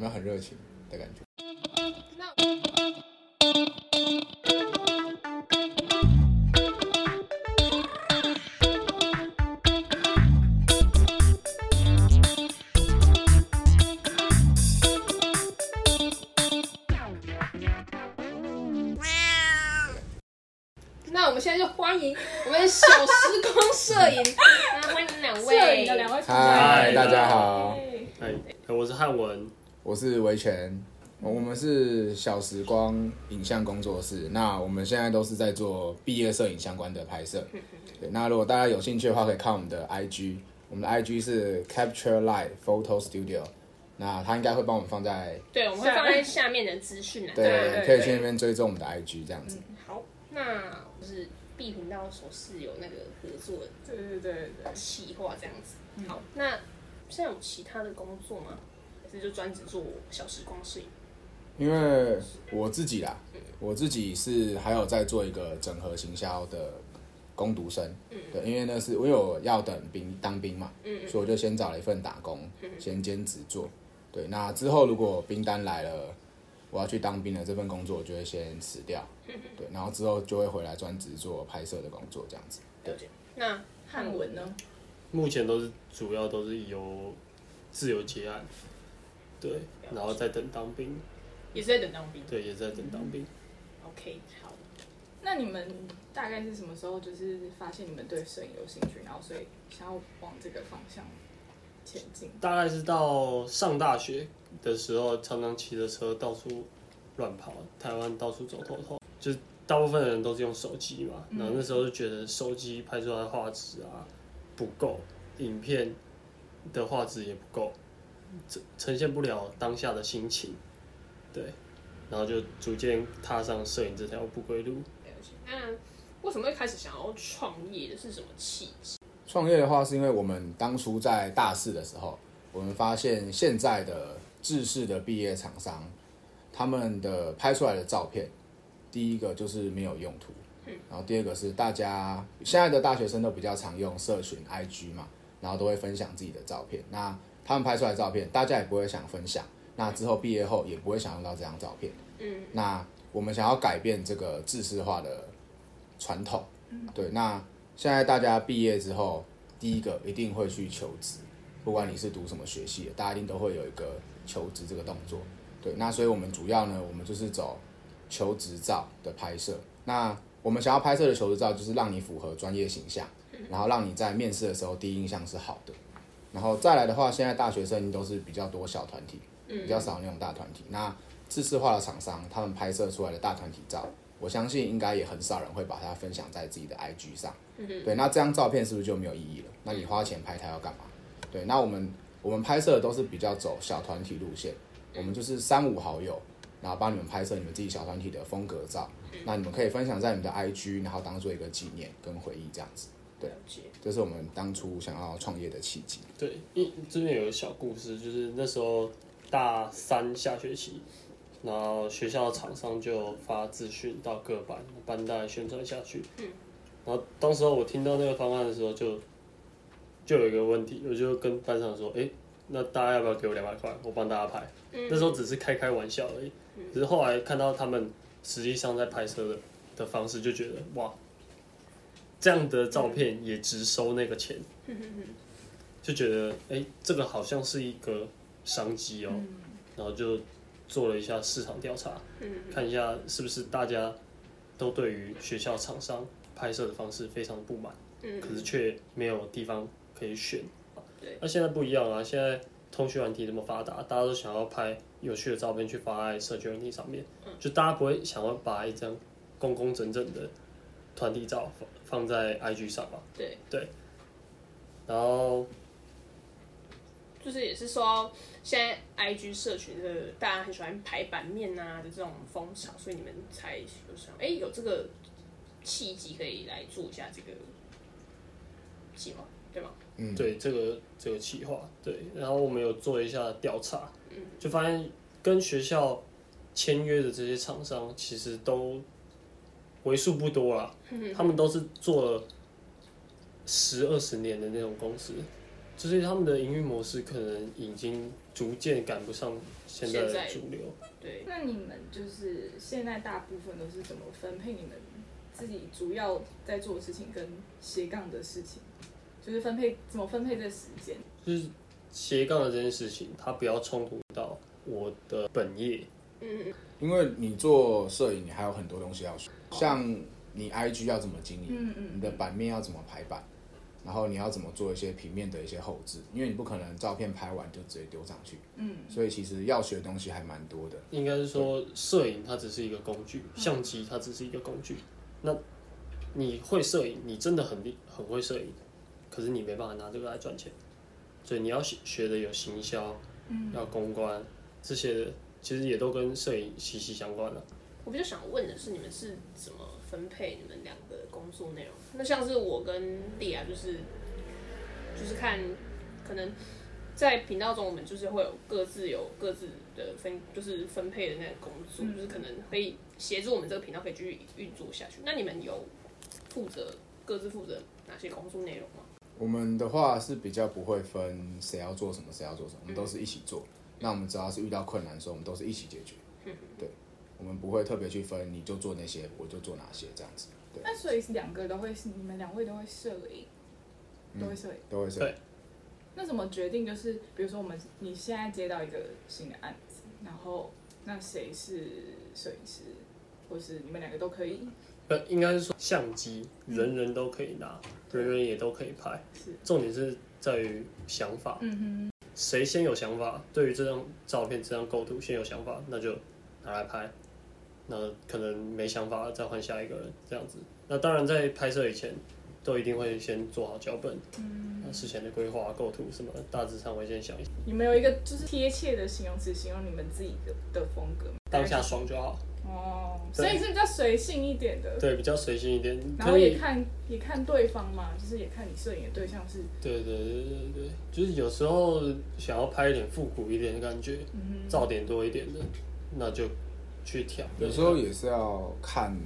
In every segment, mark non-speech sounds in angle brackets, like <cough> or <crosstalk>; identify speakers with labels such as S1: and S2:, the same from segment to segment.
S1: 有没有很热情的感觉？
S2: 那那我们现在就欢迎我们小时光摄影，<laughs> 那欢迎两
S3: 摄
S2: 位
S3: 影的两位同
S1: 嗨，大家好，
S4: 嗨，我是汉文，
S1: 我是维权，我们是小时光影像工作室。那我们现在都是在做毕业摄影相关的拍摄。对，那如果大家有兴趣的话，可以看我们的 IG，我们的 IG 是 Capture Light Photo Studio。那他应该会帮我们放在
S2: 对，我们会放在下面的资讯栏。
S1: 对，可以去那边追踪我们的 IG 这样子。
S2: 好，那就是 B 频道所是有那个合作的
S3: 对对对对，
S2: 企划这样子。好，那现在有其他的工作吗？还是就专职做小时光摄影？
S1: 因为我自己啦，我自己是还有在做一个整合行销的攻读生，对，因为那是因为我要等兵当兵嘛，所以我就先找了一份打工，先兼职做，对，那之后如果兵单来了，我要去当兵的这份工作，我就会先辞掉，对，然后之后就会回来专职做拍摄的工作这样子。
S2: 了解。那
S3: 汉文呢？
S4: 目前都是主要都是由自由结案，对，然后再等当兵，
S2: 也是在等当兵。
S4: 对，也是在等当兵。
S2: OK，好。
S3: 那你们大概是什么时候就是发现你们对摄影有兴趣，然后所以想要往这个方向前进？
S4: 大概是到上大学的时候，常常骑着车到处乱跑，台湾到处走透透，就是大部分的人都是用手机嘛，然后那时候就觉得手机拍出来的画质啊不够，影片的画质也不够，呈呈现不了当下的心情，对，然后就逐渐踏上摄影这条不归路。
S2: 那为什么会开始想要创业的是什么契机？
S1: 创业的话，是因为我们当初在大四的时候，我们发现现在的制式的毕业厂商，他们的拍出来的照片，第一个就是没有用途，然后第二个是大家现在的大学生都比较常用社群 IG 嘛，然后都会分享自己的照片，那他们拍出来的照片，大家也不会想分享，那之后毕业后也不会想用到这张照片，
S2: 嗯，
S1: 那我们想要改变这个制式化的传统，对，那现在大家毕业之后，第一个一定会去求职，不管你是读什么学系的，大家一定都会有一个求职这个动作。对，那所以我们主要呢，我们就是走求职照的拍摄。那我们想要拍摄的求职照，就是让你符合专业形象，然后让你在面试的时候第一印象是好的。然后再来的话，现在大学生都是比较多小团体，比较少那种大团体。那自式化的厂商，他们拍摄出来的大团体照，我相信应该也很少人会把它分享在自己的 IG 上。对，那这张照片是不是就没有意义了？那你花钱拍它要干嘛？对，那我们我们拍摄的都是比较走小团体路线，我们就是三五好友，然后帮你们拍摄你们自己小团体的风格照，那你们可以分享在你们的 IG，然后当做一个纪念跟回忆这样子。对。这是我们当初想要创业的契机。
S4: 对，一这边有个小故事，就是那时候大三下学期，然后学校的厂商就发资讯到各班，班带宣传下去。嗯。然后当时候我听到那个方案的时候就，就有一个问题，我就跟班长说，哎、那大家要不要给我两百块，我帮大家拍？那时候只是开开玩笑而已，只是后来看到他们实际上在拍摄的的方式，就觉得哇，这样的照片也只收那个钱。就觉得哎、诶这个好像是一个商机哦，然后就做了一下市场调查，看一下是不是大家都对于学校厂商拍摄的方式非常不满，可是却没有地方可以选。
S2: 对。
S4: 那现在不一样啊，现在通讯软体这么发达，大家都想要拍有趣的照片去发在社群软体上面，就大家不会想要把一张工工整整的团体照放放在 IG 上嘛？
S2: 对。
S4: 对，然后
S2: 就是也是说，现在 IG 社群的大家很喜欢排版面啊的这种风潮，所以你们才有想，哎、有这个契机可以来做一下这个计划，对吗？
S1: 嗯，
S4: 对这个这个企划，对，然后我们有做一下调查，就发现跟学校签约的这些厂商其实都为数不多啦，他们都是做了十二十年的那种公司，就是他们的营运模式可能已经逐渐赶不上现在的主流。
S2: 对，
S3: 那你们就是现在大部分都是怎么分配你们自己主要在做的事情跟斜杠的事情？就是分配怎么分配这时间？
S4: 就是斜杠的这件事情，它不要冲突到我的本业。
S2: 嗯，
S1: 因为你做摄影，你还有很多东西要学，像你 IG 要怎么经营，
S3: 嗯嗯
S1: 你的版面要怎么排版，然后你要怎么做一些平面的一些后置，因为你不可能照片拍完就直接丢上去，
S3: 嗯，
S1: 所以其实要学的东西还蛮多的。
S4: 应该是说，摄影它只是一个工具，相机它只是一个工具。那你会摄影，你真的很厉很会摄影，可是你没办法拿这个来赚钱，所以你要学学的有行销，嗯要公关这些，其实也都跟摄影息息相关了。
S2: 我比较想问的是，你们是怎么分配你们两个工作内容？那像是我跟莉亚，就是就是看可能在频道中，我们就是会有各自有各自的分，就是分配的那个工作，就是可能可以协助我们这个频道可以继续运作下去。那你们有负责各自负责哪些工作内容吗？
S1: 我们的话是比较不会分谁要做什么，谁要做什么，我们都是一起做。那我们只要是遇到困难的时候，我们都是一起解决。对，我们不会特别去分，你就做那些，我就做哪些这样子。对，
S3: 那所以是两个都会，你们两位都会摄影，都会摄影。
S1: 都会是。
S4: 对
S3: 那怎么决定？就是比如说我们你现在接到一个新的案子，然后那谁是摄影师，或是你们两个都可以？
S4: 呃，应该是说相机人人都可以拿，人人也都可以拍，
S3: 是，
S4: 重点是在于想法。
S3: 嗯哼
S4: 谁先有想法，对于这张照片、这张构图先有想法，那就拿来拍。那可能没想法，再换下一个人这样子。那当然，在拍摄以前，都一定会先做好脚本，
S3: 嗯，
S4: 事前的规划、构图什么，大致上会先想一下，
S3: 你们有一个就是贴切的形容词形容你们自己的的风格吗？
S4: 当下爽就好。
S3: 哦，所以是比较随性一点的。
S4: 对，比较随性一点，
S3: 然后。也看也看对方嘛，就是也看你摄影的对象是，
S4: 对对对对对，就是有时候想要拍一点复古一点的感觉，
S3: 嗯
S4: 噪点多一点的，那就去调。
S1: 有时候也是要看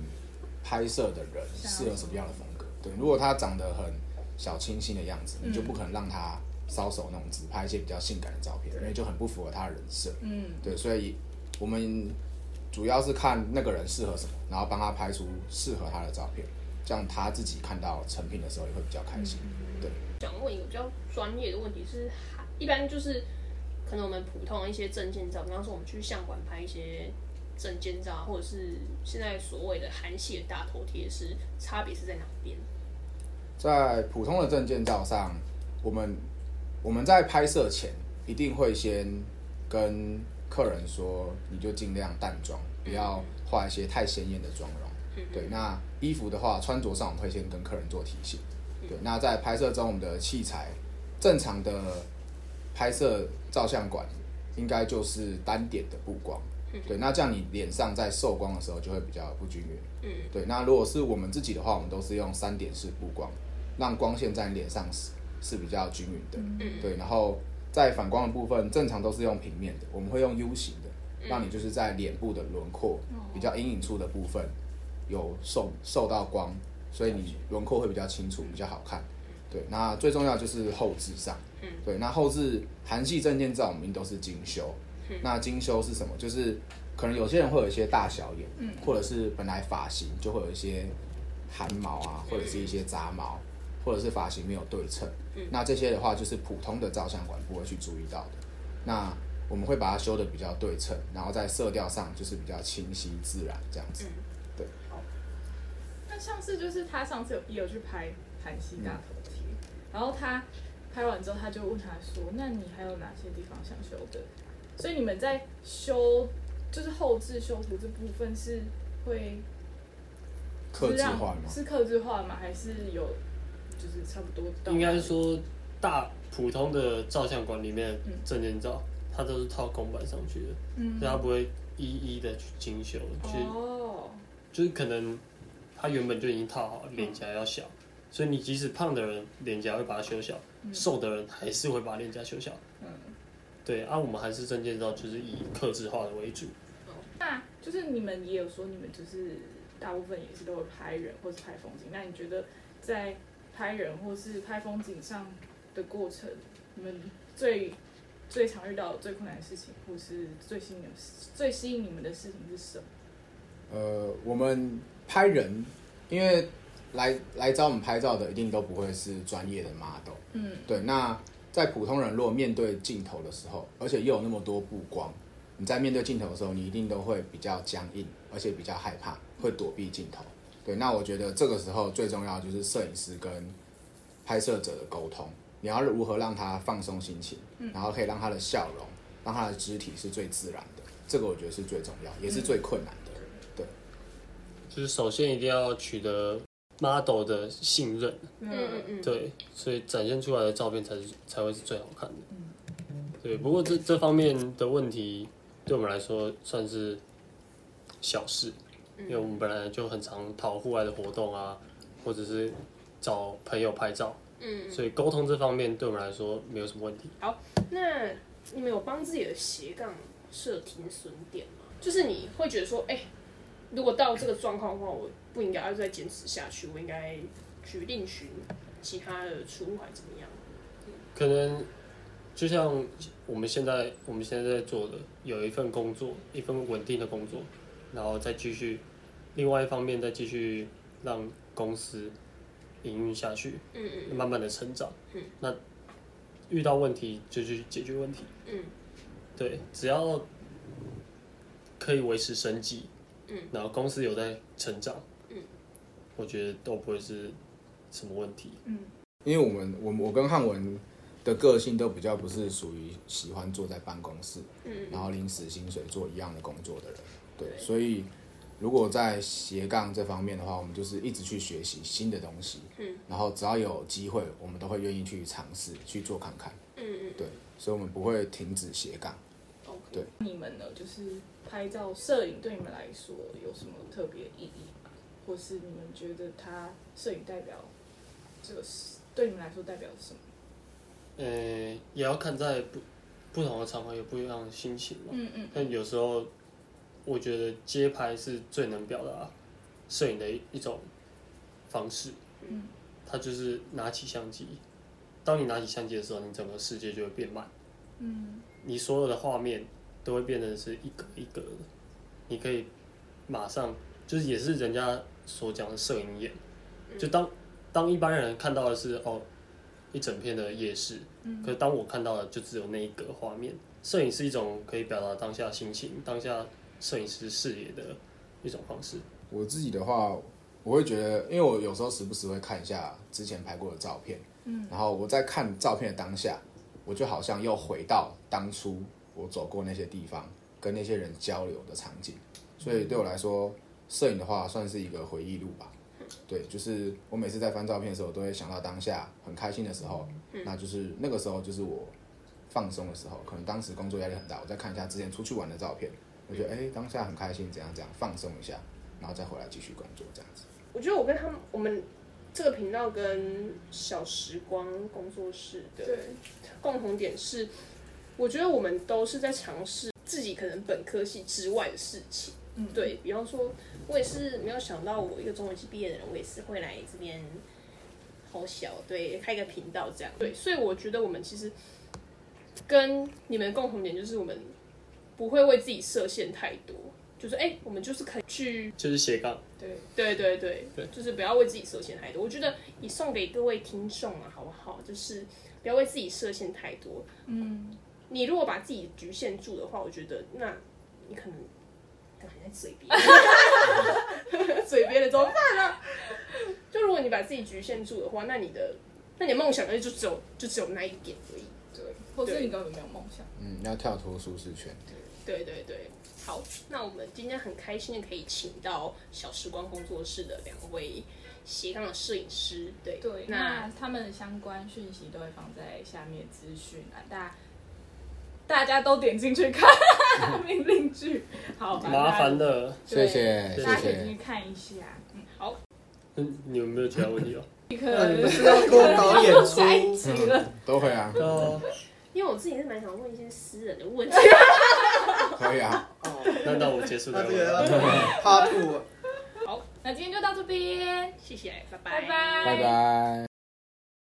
S1: 拍摄的人适合什么样的风格。对，如果他长得很小清新的样子，你就不可能让他搔首弄姿，拍一些比较性感的照片，因为就很不符合他的人设。
S3: 嗯，
S1: 对，所以我们主要是看那个人适合什么，然后帮他拍出适合他的照片，这样他自己看到成品的时候也会比较开心。对，
S2: 想问一个比较专业的问题是，一般就是可能我们普通的一些证件照，比方说我们去相馆拍一些证件照，或者是现在所谓的韩系的大头贴，是差别是在哪边？
S1: 在普通的证件照上，我们我们在拍摄前一定会先跟客人说，你就尽量淡妆，不要画一些太鲜艳的妆容。对，那衣服的话，穿着上我们会先跟客人做提醒。对，那在拍摄中，我们的器材正常的拍摄照相馆应该就是单点的布光。对，那这样你脸上在受光的时候就会比较不均匀。
S2: 嗯，
S1: 对，那如果是我们自己的话，我们都是用三点式布光，让光线在你脸上是是比较均匀的。
S2: 嗯
S1: 对，然后在反光的部分，正常都是用平面的，我们会用 U 型的，让你就是在脸部的轮廓比较阴影处的部分有受受到光，所以你轮廓会比较清楚，比较好看。对，那最重要就是后置上。
S2: 嗯
S1: 对，那后置韩系证件照我们都是精修。那精修是什么？就是可能有些人会有一些大小眼，或者是本来发型就会有一些汗毛啊，或者是一些杂毛，或者是发型没有对称。那这些的话，就是普通的照相馆不会去注意到的。那我们会把它修的比较对称，然后在色调上就是比较清晰自然这样子。
S3: 对那上次就是他上次有也有去拍韩系大头贴，然后他拍完之后，他就问他说：“那你还有哪些地方想修的？”所以你们在修就是后置修图这部分是会
S1: 克制化吗？
S3: 是克制化吗？还是有就是差不多到
S4: 应该是说大普通的照相馆里面
S3: 嗯
S4: 证件照，它都是套公版上去的，
S3: 嗯
S4: 所以它不会一一的去精修，去
S3: 哦，
S4: 就是可能它原本就已经套好，脸颊要小，所以你即使胖的人脸颊会把它修小，瘦的人还是会把脸颊修小。
S3: 嗯，
S4: 对，啊，我们还是证件照就是以克制化的为主。
S3: 那就是你们也有说你们就是大部分也是都会拍人或是拍风景，那你觉得在拍人或是拍风景上的过程，你们最最常遇到最困难的事情，或是最吸引的最吸引你们的事情是什么？
S1: 呃，我们拍人，因为来来找我们拍照的一定都不会是专业的 model，
S3: 嗯，
S1: 对。那在普通人如果面对镜头的时候，而且又有那么多布光，你在面对镜头的时候，你一定都会比较僵硬，而且比较害怕，会躲避镜头。对，那我觉得这个时候最重要的就是摄影师跟拍摄者的沟通，你要如何让他放松心情，然后可以让他的笑容，让他的肢体是最自然的，这个我觉得是最重要，也是最困难的。对，
S4: 就是首先一定要取得 model 的信任，
S2: 嗯嗯嗯，
S4: 对，所以展现出来的照片才是才会是最好看的。对，不过这这方面的问题对我们来说算是小事，因为我们本来就很常跑户外的活动啊，或者是找朋友拍照，
S2: 嗯，
S4: 所以沟通这方面对我们来说没有什么问题。
S2: 好那你们有帮自己的斜杠设停损点吗？就是你会觉得说，哎、如果到这个状况的话，我不应该要再坚持下去，我应该去另寻其他的出路，还怎么样？
S4: 可能就像我们现在我们现在在做的，有一份工作，一份稳定的工作，然后再继续，另外一方面再继续让公司营运下去，
S2: 嗯嗯
S4: 慢慢的成长。
S2: 嗯
S4: 那遇到问题就去解决问题。
S2: 嗯
S4: 对，只要可以维持生计，
S2: 嗯，
S4: 然后公司有在成长，
S2: 嗯，
S4: 我觉得都不会是什么问题。嗯。
S1: 因为我们我我跟汉文的个性都比较不是属于喜欢坐在办公室，
S2: 嗯。
S1: 然后临时薪水做一样的工作的人，对，
S2: 对。
S1: 所以如果在斜杠这方面的话，我们就是一直去学习新的东西，
S2: 嗯，
S1: 然后只要有机会，我们都会愿意去尝试去做看看，
S2: 嗯嗯。
S1: 对，所以我们不会停止斜杠。对
S3: 你们呢？就是拍照摄影对你们来说有什么特别意义吗？或是你们觉得它摄影代表这个是对你们来说代表什么？
S4: 呃，也要看在不不同的场合有不一样的心情嘛。
S3: 嗯嗯
S4: 但有时候，我觉得街拍是最能表达摄影的一一种方式。
S3: 嗯，
S4: 它就是拿起相机，当你拿起相机的时候，你整个世界就会变慢，
S3: 嗯
S4: 你所有的画面都会变成是一格一格的，你可以马上就是也是人家所讲的摄影眼，就当当一般人看到的是哦一整片的夜市，可是当我看到的就只有那一格画面。摄影是一种可以表达当下心情、当下摄影师视野的一种方式。
S1: 我自己的话，我会觉得，因为我有时候时不时会看一下之前拍过的照片，嗯，然后我在看照片的当下，我就好像又回到当初我走过那些地方，跟那些人交流的场景，所以对我来说，摄影的话算是一个回忆录吧。对，就是我每次在翻照片的时候，都会想到当下很开心的时候，那就是那个时候就是我放松的时候，可能当时工作压力很大，我再看一下之前出去玩的照片，我觉得哎、当下很开心，怎样怎样放松一下，然后再回来继续工作这样子。
S2: 我觉得我跟他们，我们这个频道跟小时光工作室的共同点是，我觉得我们都是在尝试自己可能本科系之外的事情。
S3: 嗯，
S2: 对比方说，我也是没有想到，我一个中文系毕业的人，我也是会来这边好小，对，开个频道这样。对，所以我觉得我们其实跟你们共同点就是，我们不会为自己设限太多，就是哎、我们就是可以去
S4: 就是斜杠，
S3: 对，
S2: 对对对，
S4: 对
S2: 就是不要为自己设限太多。我觉得你送给各位听众啊，好不好？就是不要为自己设限太多。
S3: 嗯
S2: 你如果把自己局限住的话，我觉得那你可能可能在嘴边，<laughs> 嘴边的怎么办呢？就如果你把自己局限住的话，那你的那你的梦想就只有就只有那一点而已。
S3: 对，或者你根本没有梦想。
S1: 嗯，要跳脱舒适圈。
S2: 对对对，好，那我们今天很开心的可以请到小时光工作室的两位斜杠的摄影师。对，
S3: 对，
S2: 那
S3: 那他们的相关讯息都会放在下面资讯啊，大家大家都点进去看 <laughs> 命令句，好
S4: 麻烦。的。
S3: 对
S1: 谢谢
S3: 大家可以
S1: 谢谢
S3: 进去看一下。嗯，好，
S4: 嗯，你有没有其他问题哦？<laughs>
S3: 立刻
S5: 那你们是要脱稿演出？<laughs>
S3: 一集了。
S1: 都会啊，
S4: 哦，
S2: 因为我自己是蛮想问一些私人的问题。
S1: 可以啊。
S4: 那那我结束
S5: 那
S4: 掉
S5: 这个要 part two。
S3: 那今天就到这边，
S2: 谢谢，拜
S3: 拜拜，
S1: 拜拜。